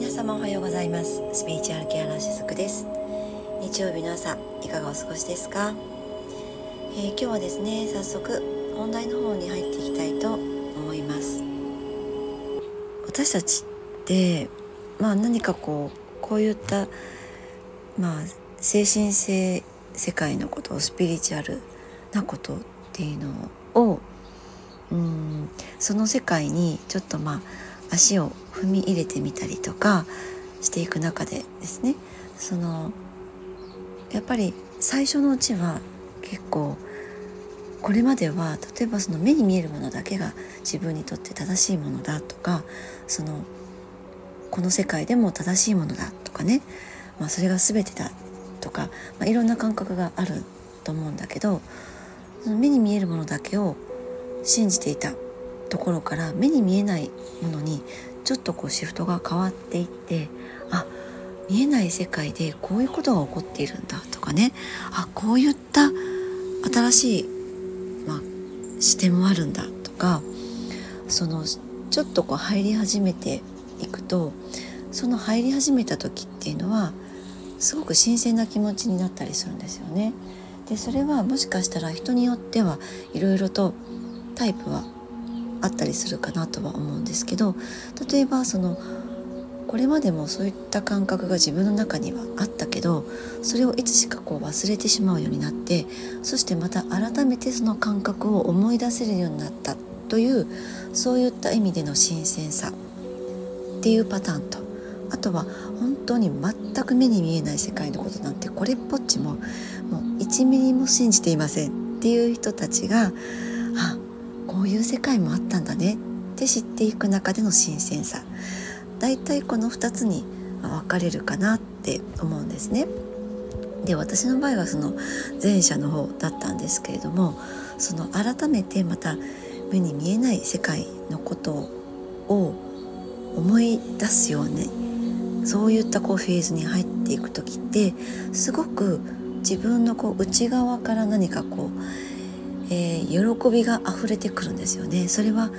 皆様おはようございます。スピリチュアルケアラーしずくです。日曜日の朝いかがお過ごしですか、えー、今日はですね早速本題の方に入っていきたいと思います。私たちってまあ何かこうこういったまあ精神性世界のことをスピリチュアルなことっていうのをうんその世界にちょっとまあ足を踏み入れてみたりとかしていく中でですね。そのやっぱり最初のうちは結構これまでは例えばその目に見えるものだけが自分にとって正しいものだとかそのこの世界でも正しいものだとかね、まあ、それが全てだとか、まあ、いろんな感覚があると思うんだけどその目に見えるものだけを信じていたところから目に見えないものにちょっとこうシフトが変わっていってあ見えない世界でこういうことが起こっているんだとかねあこういった新しい、まあ、視点もあるんだとかそのちょっとこう入り始めていくとその入り始めた時っていうのはすごく新鮮な気持ちになったりするんですよね。でそれはもしかしたら人によってはいろいろとタイプはあったりするかなとは思うんですけど例えばそのこれまでもそういった感覚が自分の中にはあったけどそれをいつしかこう忘れてしまうようになってそしてまた改めてその感覚を思い出せるようになったというそういった意味での新鮮さっていうパターンとあとは本当に全く目に見えない世界のことなんてこれっぽっちももう1ミリも信じていませんっていう人たちがこういう世界もあったんだねって知っていく中での新鮮さだいたいこの2つに分かれるかなって思うんですね。で私の場合はその前者の方だったんですけれどもその改めてまた目に見えない世界のことを思い出すようにそういったこうフェーズに入っていく時ってすごく自分のこう内側から何かこうえー、喜びが溢れてくるんですよね。それは、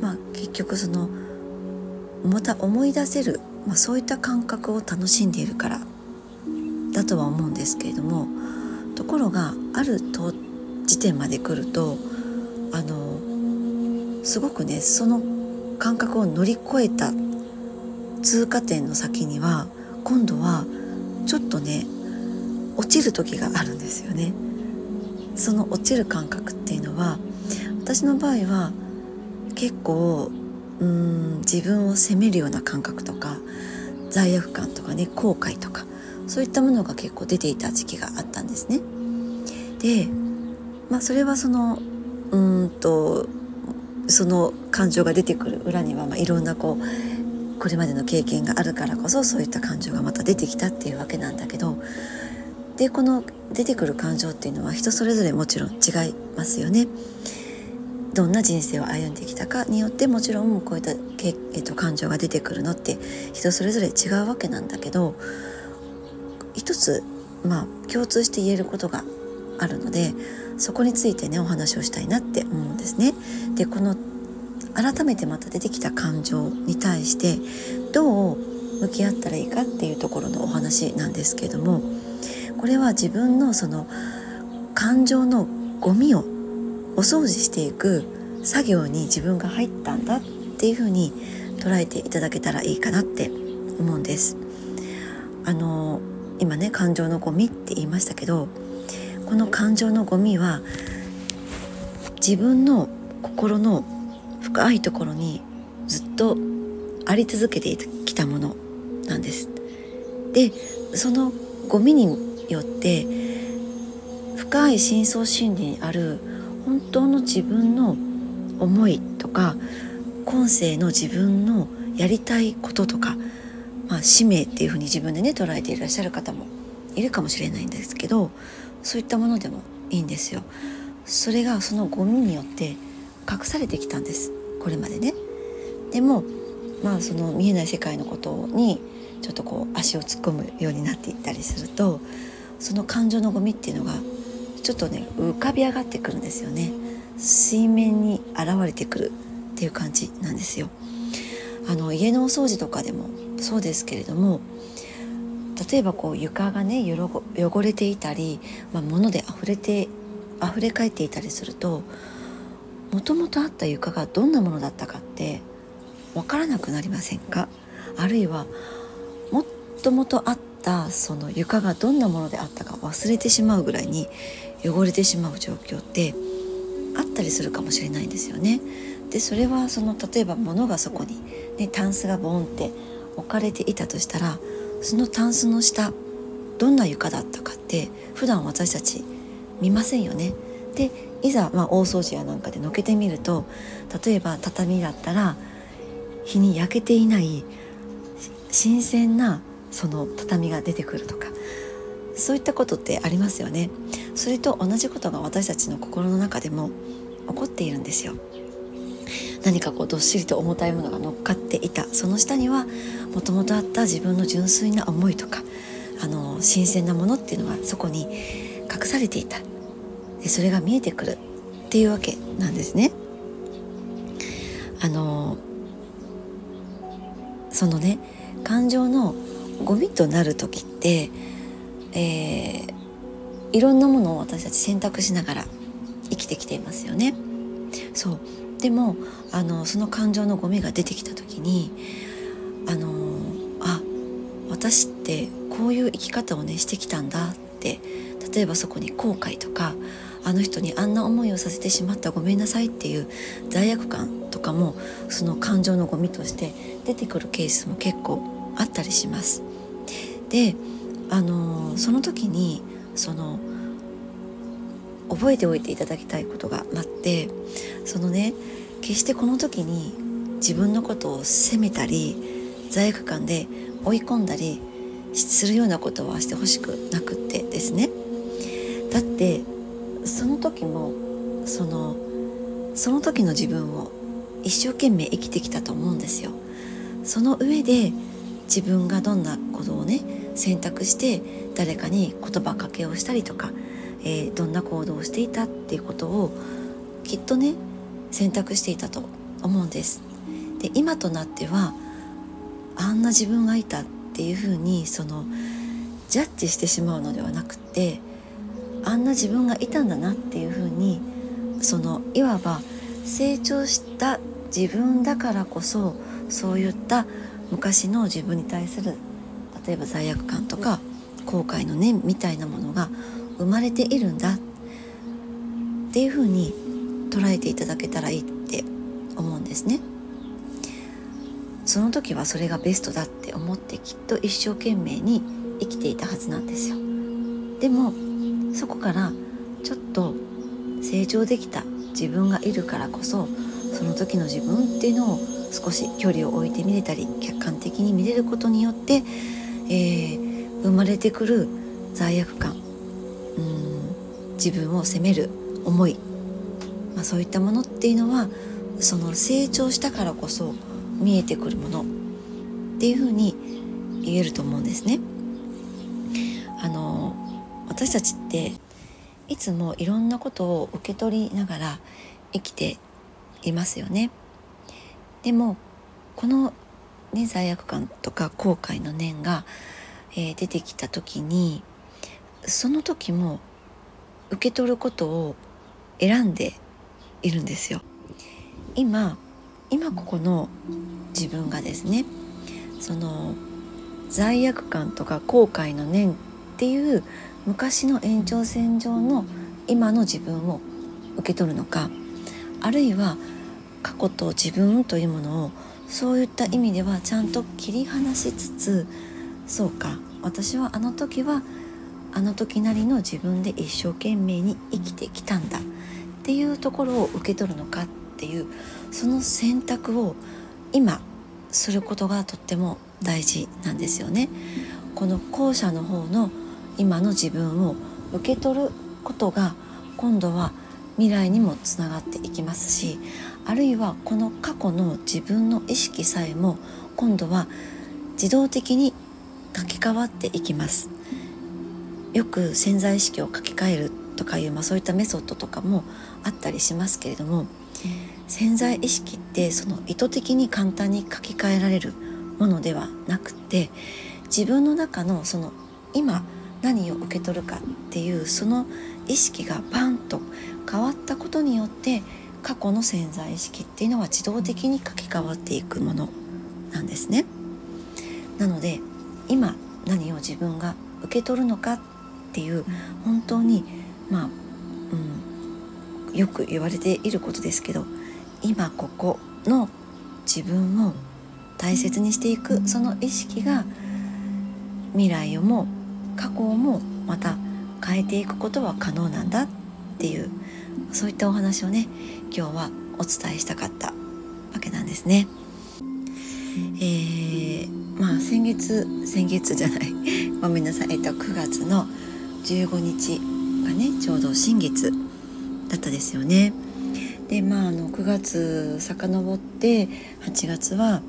まあ、結局そのまた思い出せる、まあ、そういった感覚を楽しんでいるからだとは思うんですけれどもところがあると時点まで来るとあのすごくねその感覚を乗り越えた通過点の先には今度はちょっとね落ちる時があるんですよね。その落ちる感覚っていうのは私の場合は結構うん自分を責めるような感覚とか罪悪感とかね後悔とかそういったものが結構出ていた時期があったんですね。で、まあ、それはそのうんとその感情が出てくる裏には、まあ、いろんなこうこれまでの経験があるからこそそういった感情がまた出てきたっていうわけなんだけどでこの出てくる感情っていうのは人それぞれもちろん違いますよね。どんな人生を歩んできたかによってもちろんこういったけ、えっと、感情が出てくるのって人それぞれ違うわけなんだけど一つまあ共通して言えることがあるのでそこについてねお話をしたいなって思うんですね。でこの改めてまた出てきた感情に対してどう向き合ったらいいかっていうところのお話なんですけどもこれは自分のその感情のゴミをお掃除していく作業に自分が入ったんだっていうふうに捉えていただけたらいいかなって思うんです。あの今ね感情のゴミって言いましたけどこの感情のゴミは自分の心の深いところにずっとあり続けてきたものなんです。でそのゴミによって深い深層心理にある本当の自分の思いとか今世の自分のやりたいこととか、まあ、使命っていうふうに自分でね捉えていらっしゃる方もいるかもしれないんですけどそういったものでもいいんですよ。それがそのゴミによって隠されてきたんですこれまでね。でもまあその見えない世界のことにちょっとこう足を突っ込むようになっていったりするとその感情のゴミっていうのがちょっとね浮かび上がってくるんですよね。水面に現れてくるっていう感じなんですよ。あの家のお掃除とかでもそうですけれども例えばこう床がね汚れていたり、まあ、物で溢れて溢れ返っていたりするともともとあった床がどんなものだったかってわからなくなりませんか？あるいはもともとあったその床がどんなものであったか忘れてしまうぐらいに汚れてしまう状況ってあったりするかもしれないんですよね。でそれはその例えば物がそこに、ね、タンスがボンって置かれていたとしたらそのタンスの下どんな床だったかって普段私たち見ませんよね。でいざ、まあ、大掃除やなんかでのけてみると例えば畳だったら日に焼けていない新鮮なその畳が出てくるとかそういったことってありますよね。それと同じことが私たちの心の中でも起こっているんですよ。何かこうどっしりと重たいものが乗っかっていた。その下にはもともとあった自分の純粋な思いとかあの新鮮なものっていうのがそこに隠されていた。でそれが見えてくる。っていうわけなんですね。あのそのね感情のゴミとなる時って、えー、いろんなものを私たち選択しながら生きてきていますよね。そうでもあのその感情のゴミが出てきた時にあのあ私ってこういう生き方をねしてきたんだって例えばそこに後悔とかあの人にあんな思いをさせてしまったごめんなさいっていう罪悪感とかもその感情のゴミとして出てくるケースも結構あったりします。であのその時にその覚えておいていただきたいことがあってそのね決してこの時に自分のことを責めたり罪悪感で追い込んだりするようなことはしてほしくなくってですねだってその時もそのその時の自分を一生懸命生きてきたと思うんですよその上で自分がどんなことをね選択して誰かに言葉かけをしたりとか、えー、どんな行動をしていたっていうことをきっとね選択していたと思うんです。で今となってはあんな自分がいたっていうふうにそのジャッジしてしまうのではなくってあんな自分がいたんだなっていうふうにそのいわば成長した自分だからこそそういった昔の自分に対する例えば罪悪感とか後悔の念みたいなものが生まれているんだっていうふうに捉えていただけたらいいって思うんですね。その時はそれがベストだって思ってきっと一生懸命に生きていたはずなんですよ。でもそこからちょっと成長できた自分がいるからこそその時の自分っていうのを少し距離を置いてみれたり客観的に見れることによって、えー、生まれてくる罪悪感うん自分を責める思い、まあ、そういったものっていうのはその成長したからこそ見えてくるものっていうふうに言えると思うんですね。あの私たちっていつもいろんなことを受け取りながら生きていますよね。でもこの、ね、罪悪感とか後悔の念が、えー、出てきた時にその時も受け取ることを選んでいるんですよ。今今ここの自分がですねその罪悪感とか後悔の念っていう昔の延長線上の今の自分を受け取るのかあるいは過去と自分というものをそういった意味ではちゃんと切り離しつつそうか私はあの時はあの時なりの自分で一生懸命に生きてきたんだっていうところを受け取るのかっていうその選択を今することがとっても大事なんですよね。この後者の方の今の自分を受け取ることが今度は未来にもつながっていきますしあるいはこの過去の自分の意識さえも今度は自動的に書き換わっていきます。よく潜在意識を書き換えるとかいう、まあ、そういったメソッドとかもあったりしますけれども潜在意識ってその意図的に簡単に書き換えられるものではなくて自分の中のその今何を受け取るかっていうその意識がバンと変わったことによって過去の潜在意識っていうのは自動的に書き換わっていくものなんですね。なので今何を自分が受け取るのかっていう本当にまあ、うん、よく言われていることですけど今ここの自分を大切にしていくその意識が未来をも過去をもまた変えていくことは可能なんだっていうそういったお話をね今日はお伝えしたかったわけなんですね。えー、まあ先月先月じゃない ごめんなさい、えっと、9月の15日がねちょうど新月だったですよね。でまああの9月遡って8月は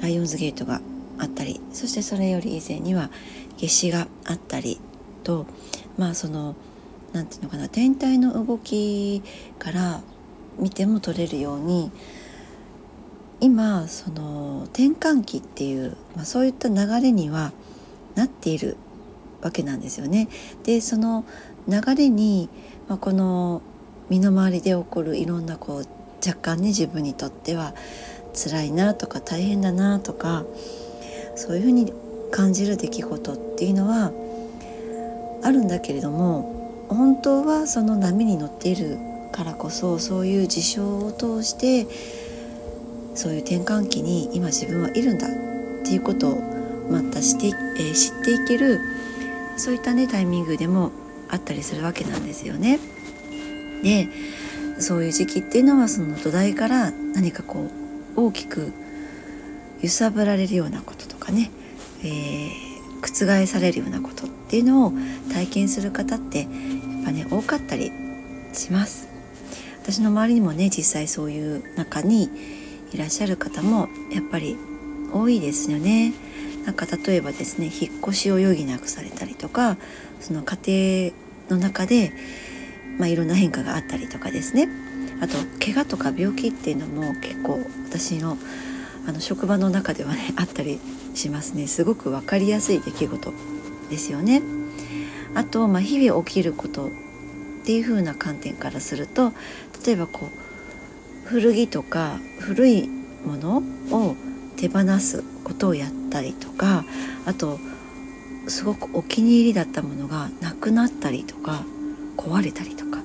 ライオンズゲートがあったりそしてそれより以前には夏至があったりとまあその何て言うのかな天体の動きから見ても取れるように今その転換期っていう、まあ、そういった流れにはなっているわけなんですよね。でその流れに、まあ、この身の回りで起こるいろんなこう若干ね自分にとっては辛いなとか大変だなとかそういうふうに感じる出来事っていうのはあるんだけれども本当はその波に乗っているからこそそういう事象を通してそういう転換期に今自分はいるんだっていうことをまたして、えー、知っていけるそういったねタイミングでもあったりするわけなんですよね。でそういう時期っていうのはその土台から何かこう大きく揺さぶられるようなこととかね、えー、覆されるようなことっていうのを体験する方ってやっぱね多かったりします。私の周りにもね実際そういう中にいらっしゃる方もやっぱり多いですよね。なんか例えばですね引っ越しを余儀なくされたりとかその家庭の中で、まあ、いろんな変化があったりとかですねあと怪我とか病気っていうのも結構私のあの職場の中ではね あったりしますねすごく分かりやすい出来事ですよね。あと、まあ、日々起きることっていう風な観点からすると例えばこう古着とか古いものを手放すことをやったりとかあとすごくお気に入りだったものがなくなったりとか壊れたりとか。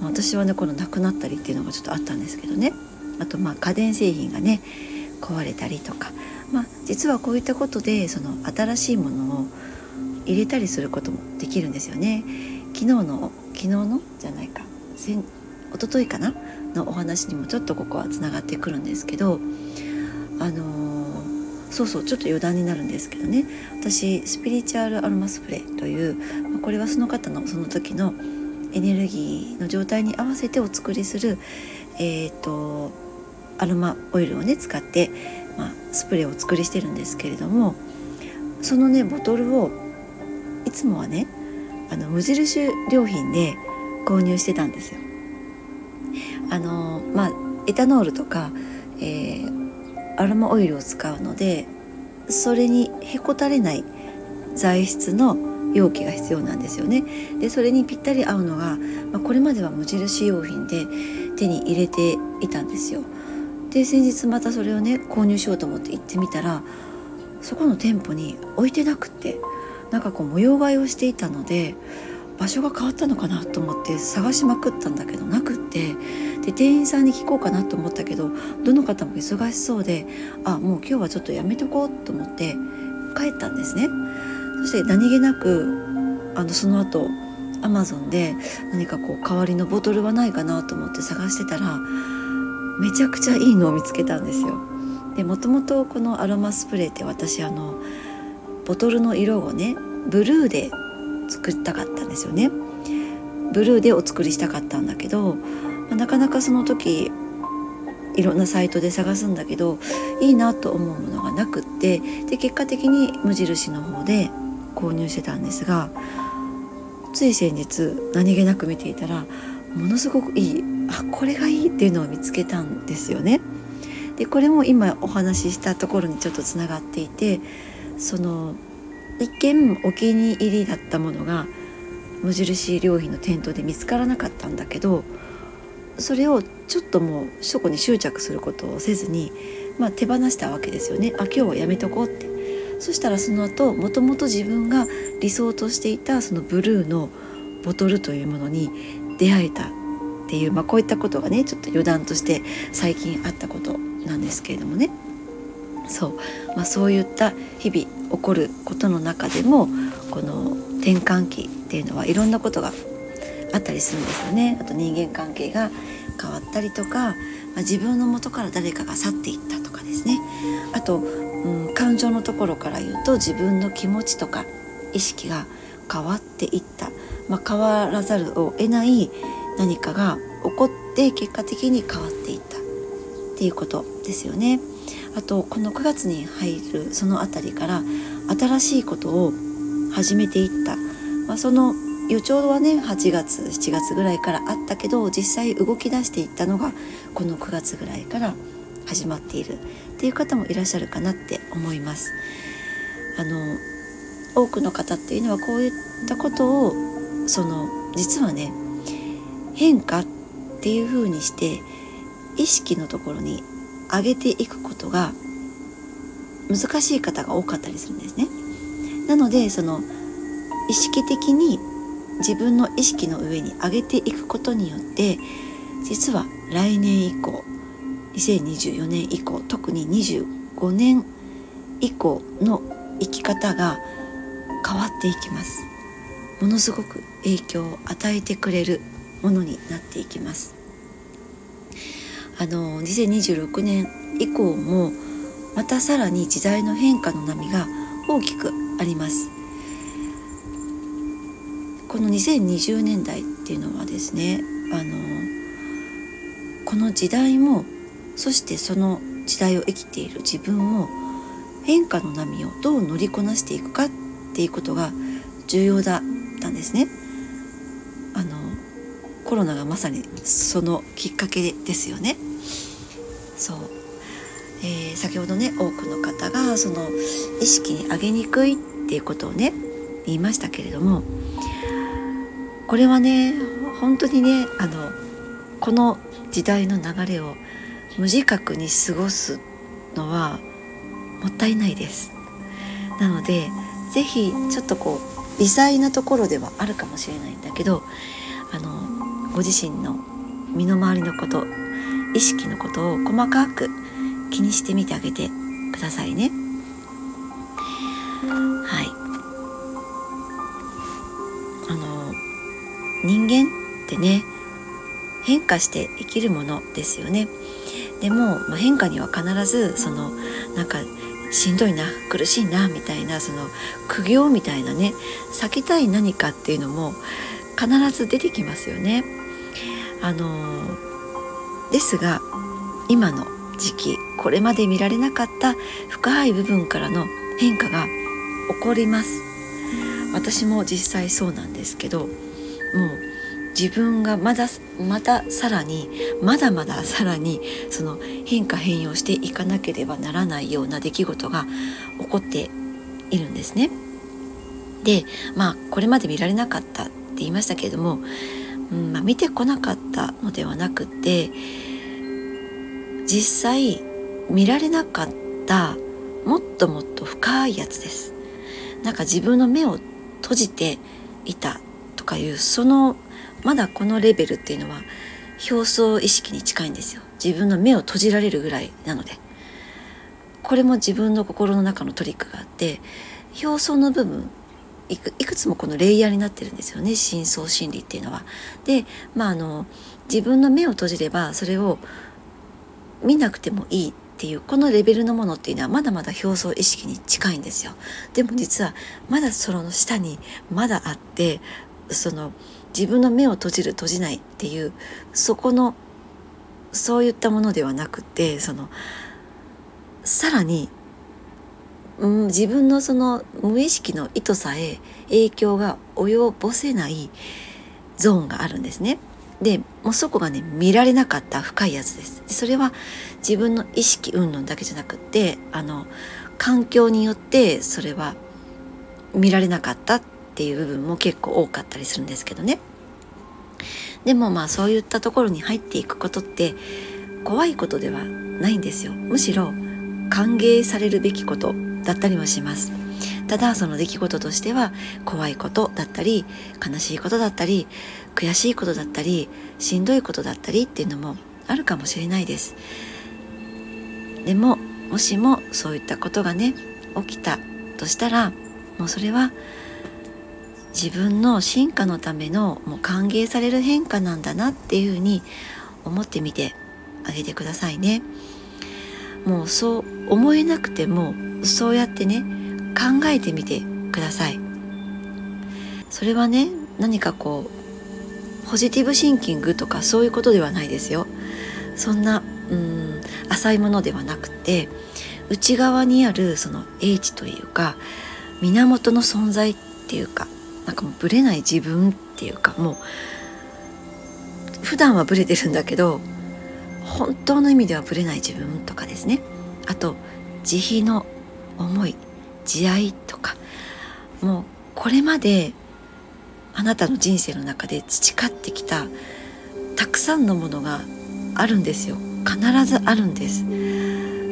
私はねこのなくなったりっていうのがちょっとあったんですけどね。あとまあ家電製品がね壊れたりとか、まあ、実はこういったことでその新しいものを入れたりすることもできるんですよね。昨日の昨日の？じゃないか。先一昨日かな？のお話にもちょっとここはつながってくるんですけどあのー、そうそうちょっと余談になるんですけどね私スピリチュアルアロマスプレーという、これはその方のその時のエネルギーの状態に合わせてお作りする、えーと、アロマオイルをね使って、まあ、スプレーをお作りしてるんですけれどもそのねボトルをいつもはねあの無印良品で購入してたんですよ。あのまあエタノールとか、えー、アロマオイルを使うのでそれにへこたれない材質の容器が必要なんですよね。でそれにぴったり合うのが、まあ、これまでは無印良品で手に入れていたんですよ。で先日またそれをね購入しようと思って行ってみたらそこの店舗に置いてなくってなんかこう模様替えをしていたので場所が変わったのかなと思って探しまくったんだけどなくってで店員さんに聞こうかなと思ったけどどの方も忙しそうであもう今日はちょっとやめとこうと思って帰ったんですね。そして何気なくあのその後アマゾンで何かこう代わりのボトルはないかなと思って探してたらめちゃくちゃいいのを見つけたんですよ。でもともとこのアロマスプレーって私あのボトルの色をねブルーで作りたかったんですよねブルーでお作りしたかったんだけど、ま、なかなかその時いろんなサイトで探すんだけどいいなと思うものがなくってで結果的に無印の方で購入してたんですがつい先日何気なく見ていたらものすごくいいあこれがいいっていうのを見つけたんですよね。でこれも今お話ししたところにちょっとつながっていてその一見お気に入りだったものが無印良品の店頭で見つからなかったんだけどそれをちょっともうそこに執着することをせずに、まあ、手放したわけですよね。あ今日はやめとこうって。そしたらその後もともと自分が理想としていたそのブルーのボトルというものに出会えたっていう、まあ、こういったことがねちょっと余談として最近あったことなんですけれどもね。そう、まあ、そういった日々起こることの中でもこの転換期っていうのはいろんなことがあったりするんですよね。あと人間関係が変わったりとか、まあ、自分の元から誰かが去っていったとかですねあと、うん、感情のところから言うと自分の気持ちとか意識が変わっていった、まあ、変わらざるを得ない何かが起こって結果的に変わっていったっていうことですよね。あとこの9月に入るその辺りから新しいことを始めていった、まあ、その予兆はね8月7月ぐらいからあったけど実際動き出していったのがこの9月ぐらいから始まっているっていう方もいらっしゃるかなって思います。あの多くの方っていうのはこういったことをその実はね変化っていうふうにして意識のところに上げていくことが難しい方が多かったりするんですね。なのでその意識的に自分の意識の上に上げていくことによって実は来年以降2024年以降特に25年以降の生き方が変わっていきますものすごく影響を与えてくれるものになっていきますあの2026年以降もまたさらに時代の変化の波が大きくありますこの2020年代っていうのはですねあのこの時代もそしてその時代を生きている自分も変化の波をどう乗りこなしていくかっていうことが重要だったんですね。あのコロナがまさにそのきっかけですよね。そう、えー、先ほどね多くの方がその意識に上げにくいっていうことをね言いましたけれどもこれはね本当にねあのこの時代の流れを無自覚に過ごすのはもったいないです。なので是非ちょっとこう微細なところではあるかもしれないんだけどあのご自身の身の回りのこと意識のことを細かく気にしてみてあげてくださいね。はいあの人間ってね変化して生きるものですよねでも、ま、変化には必ずそのなんかしんどいな苦しいなみたいなその苦行みたいなね避けたい何かっていうのも必ず出てきますよね。あのですが今の時期これまで見られなかった深い部分からの変化が起こります私も実際そうなんですけどもう自分がまだまたさらにまだまださらにその変化変容していかなければならないような出来事が起こっているんですね。でまあこれまで見られなかったって言いましたけれども、うん。まあ、見てこなかったのではなくて実際見られなかったもっともっと深いやつです。なんか自分の目を閉じていたとかいうそのまだこのレベルっていうのは表層意識に近いんですよ。自分の目を閉じられるぐらいなので。これも自分の心の中のトリックがあって表層の部分いくいくつもこのレイヤーになってるんですよね深層心理っていうのは。でまああの自分の目を閉じればそれを見なくてもいいっていうこのレベルのものっていうのはまだまだ表層意識に近いんですよ。でも実はまだその下にまだあってその自分の目を閉じる閉じないっていうそこのそういったものではなくてそのさらに、うん、自分のその無意識の意図さえ影響が及ぼせないゾーンがあるんですね。でもうそこがね見られなかった深いやつです。それは自分の意識云々だけじゃなくってあの環境によってそれは見られなかったっていう部分も結構多かったりするんですけどね。でもまあそういったところに入っていくことって怖いことではないんですよ。むしろ歓迎されるべきこと。だったりもしますただその出来事としては怖いことだったり悲しいことだったり悔しいことだったりしんどいことだったりっていうのもあるかもしれないですでももしもそういったことがね起きたとしたらもうそれは自分の進化のためのもう歓迎される変化なんだなっていうふうに思ってみてあげてくださいね。もうそう思えなくてもそうやってね考えてみてください。それはね何かこうポジティブシンキングとかそういうことではないですよ。そんなうん浅いものではなくて内側にあるその英知というか源の存在っていうかなんかもうブレない自分っていうかもう普段はブレてるんだけど本当の意味ではブレない自分とかですねあと慈悲の思い慈愛とかもうこれまであなたの人生の中で培ってきたたくさんのものがあるんですよ。必ずあるんです。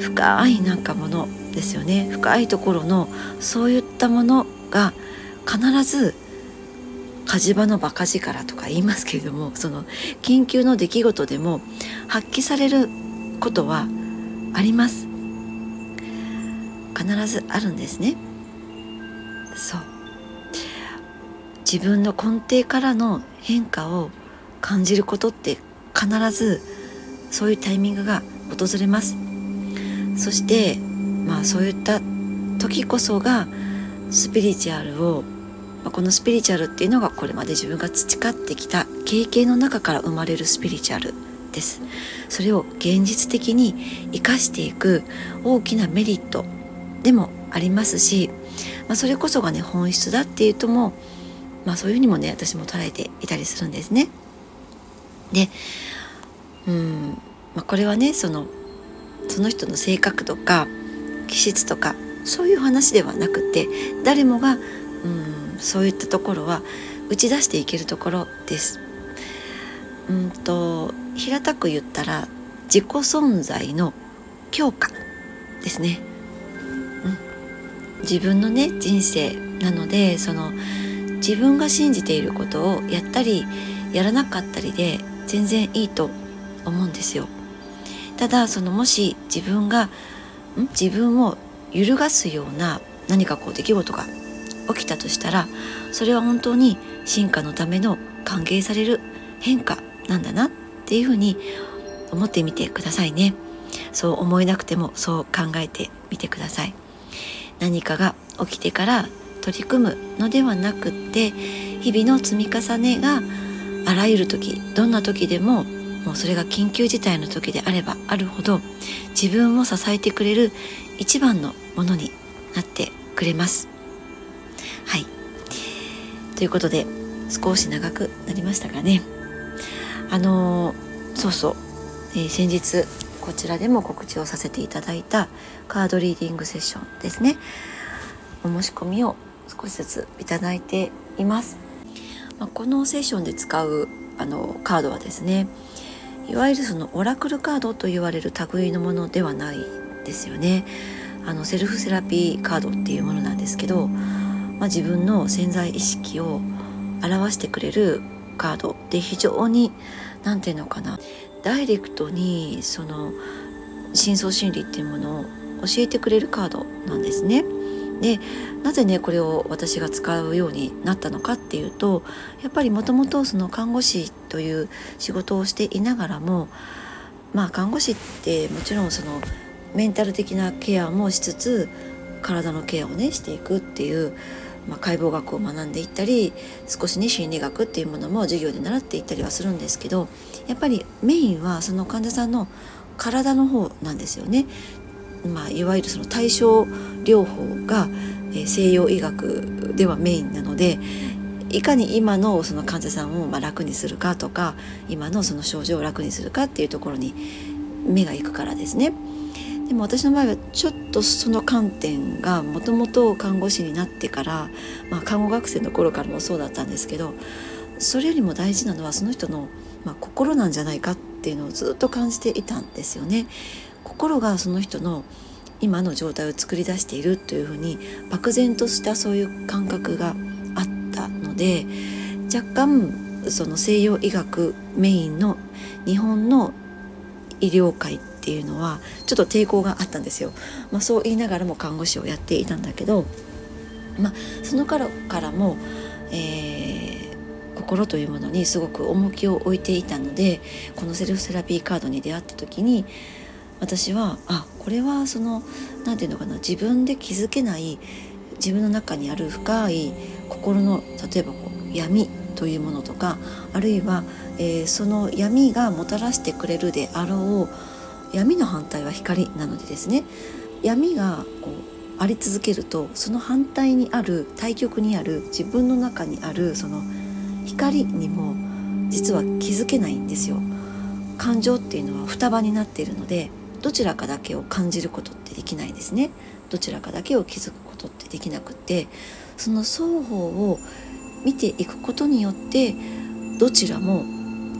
深いなんかものですよね。深いところのそういったものが必ず火事場のバカ力とか言いますけれどもその緊急の出来事でも発揮されることはあります。必ずあるんですね。そう。自分の根底からの変化を感じることって必ずそういうタイミングが訪れます。そしてまあそういった時こそがスピリチュアルをこのスピリチュアルっていうのがこれまで自分が培ってきた経験の中から生まれるスピリチュアルです。それを現実的に生かしていく大きなメリットでもありますし、まあ、それこそがね本質だっていうとも、まあ、そういうふうにもね私も捉えていたりするんですね。でうん、まあ、これはねそのその人の性格とか気質とかそういう話ではなくて誰もがうんそういったところは打ち出していけるところです。うんと平たく言ったら自己存在の強化ですね。自分のね人生なのでその自分が信じていることをやったりやらなかったりで全然いいと思うんですよ。ただそのもし自分がん？自分を揺るがすような何かこう出来事が起きたとしたらそれは本当に進化のための歓迎される変化なんだなっていうふうに思ってみてくださいね。そう思えなくてもそう考えてみてください。何かが起きてから取り組むのではなくって日々の積み重ねがあらゆる時どんな時でももうそれが緊急事態の時であればあるほど自分を支えてくれる一番のものになってくれます。はい。ということで少し長くなりましたかね。あの、そうそう、えー、先日こちらでも告知をさせていただいたカードリーディングセッションですね。お申し込みを少しずついただいています、まあ、このセッションで使うあのカードはですねいわゆるそのオラクルカードと言われる類のものではないですよね。あのセルフセラピーカードっていうものなんですけど、まあ、自分の潜在意識を表してくれるカードで非常に何て言うのかなダイレクトにその深層心理っていうものを教えてくれるカードなんですね。でなぜねこれを私が使うようになったのかっていうとやっぱりもともとその看護師という仕事をしていながらもまあ看護師ってもちろんそのメンタル的なケアもしつつ体のケアをねしていくっていう、まあ、解剖学を学んでいったり少しね心理学っていうものも授業で習っていったりはするんですけどやっぱりメインはその患者さんの体の方なんですよね。まあ、いわゆるその対症療法が、え西洋医学ではメインなのでいかに今のその患者さんをま楽にするかとか今のその症状を楽にするかっていうところに目がいくからですね。でも私の場合はちょっとその観点がもともと看護師になってから、まあ、看護学生の頃からもそうだったんですけどそれよりも大事なのはその人の、まあ、心なんじゃないかっていうのをずっと感じていたんですよね。心がその人の今の状態を作り出しているというふうに漠然としたそういう感覚があったので若干その西洋医学メインの日本の医療界っていうのはちょっと抵抗があったんですよ。まあ、そう言いながらも看護師をやっていたんだけど、まあ、その頃からも、えー、心というものにすごく重きを置いていたのでこのセルフセラピーカードに出会った時に私はあこれはその何て言うのかな自分で気づけない自分の中にある深い心の例えばこう闇というものとかあるいは、えー、その闇がもたらしてくれるであろう闇の反対は光なのでですね。闇がこうあり続けるとその反対にある対極にある自分の中にあるその光にも実は気づけないんですよ。感情っていうのは双葉になっているのでどちらかだけを感じることってできないですね。どちらかだけを気づくことってできなくってその双方を見ていくことによってどちらも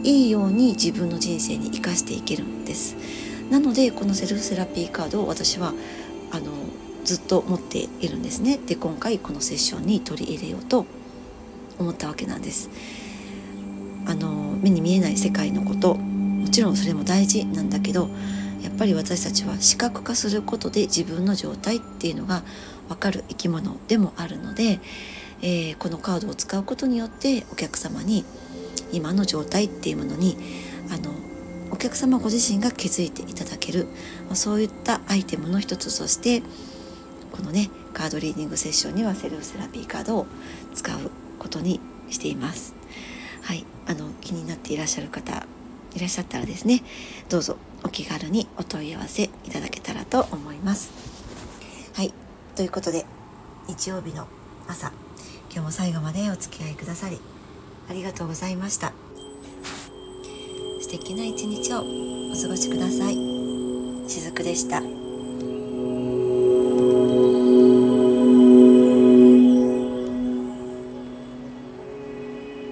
いいように自分の人生に生かしていけるんです。なのでこのセルフセラピーカードを私はあのずっと持っているんですね。で今回このセッションに取り入れようと思ったわけなんです。あの目に見えない世界のこと。もちろんそれも大事なんだけどやっぱり私たちは視覚化することで自分の状態っていうのが分かる生き物でもあるので、えー、このカードを使うことによってお客様に今の状態っていうものにあのお客様ご自身が気づいていただける、ま、そういったアイテムの一つとしてこのねカードリーディングセッションにはセルフセラピーカードを使うことにしています。はい、あの気になっていらっしゃる方いらっしゃったらですねどうぞお気軽にお問い合わせいただけたらと思います。はいということで日曜日の朝今日も最後までお付き合いくださりありがとうございました素敵な一日をお過ごしくださいしずくでした。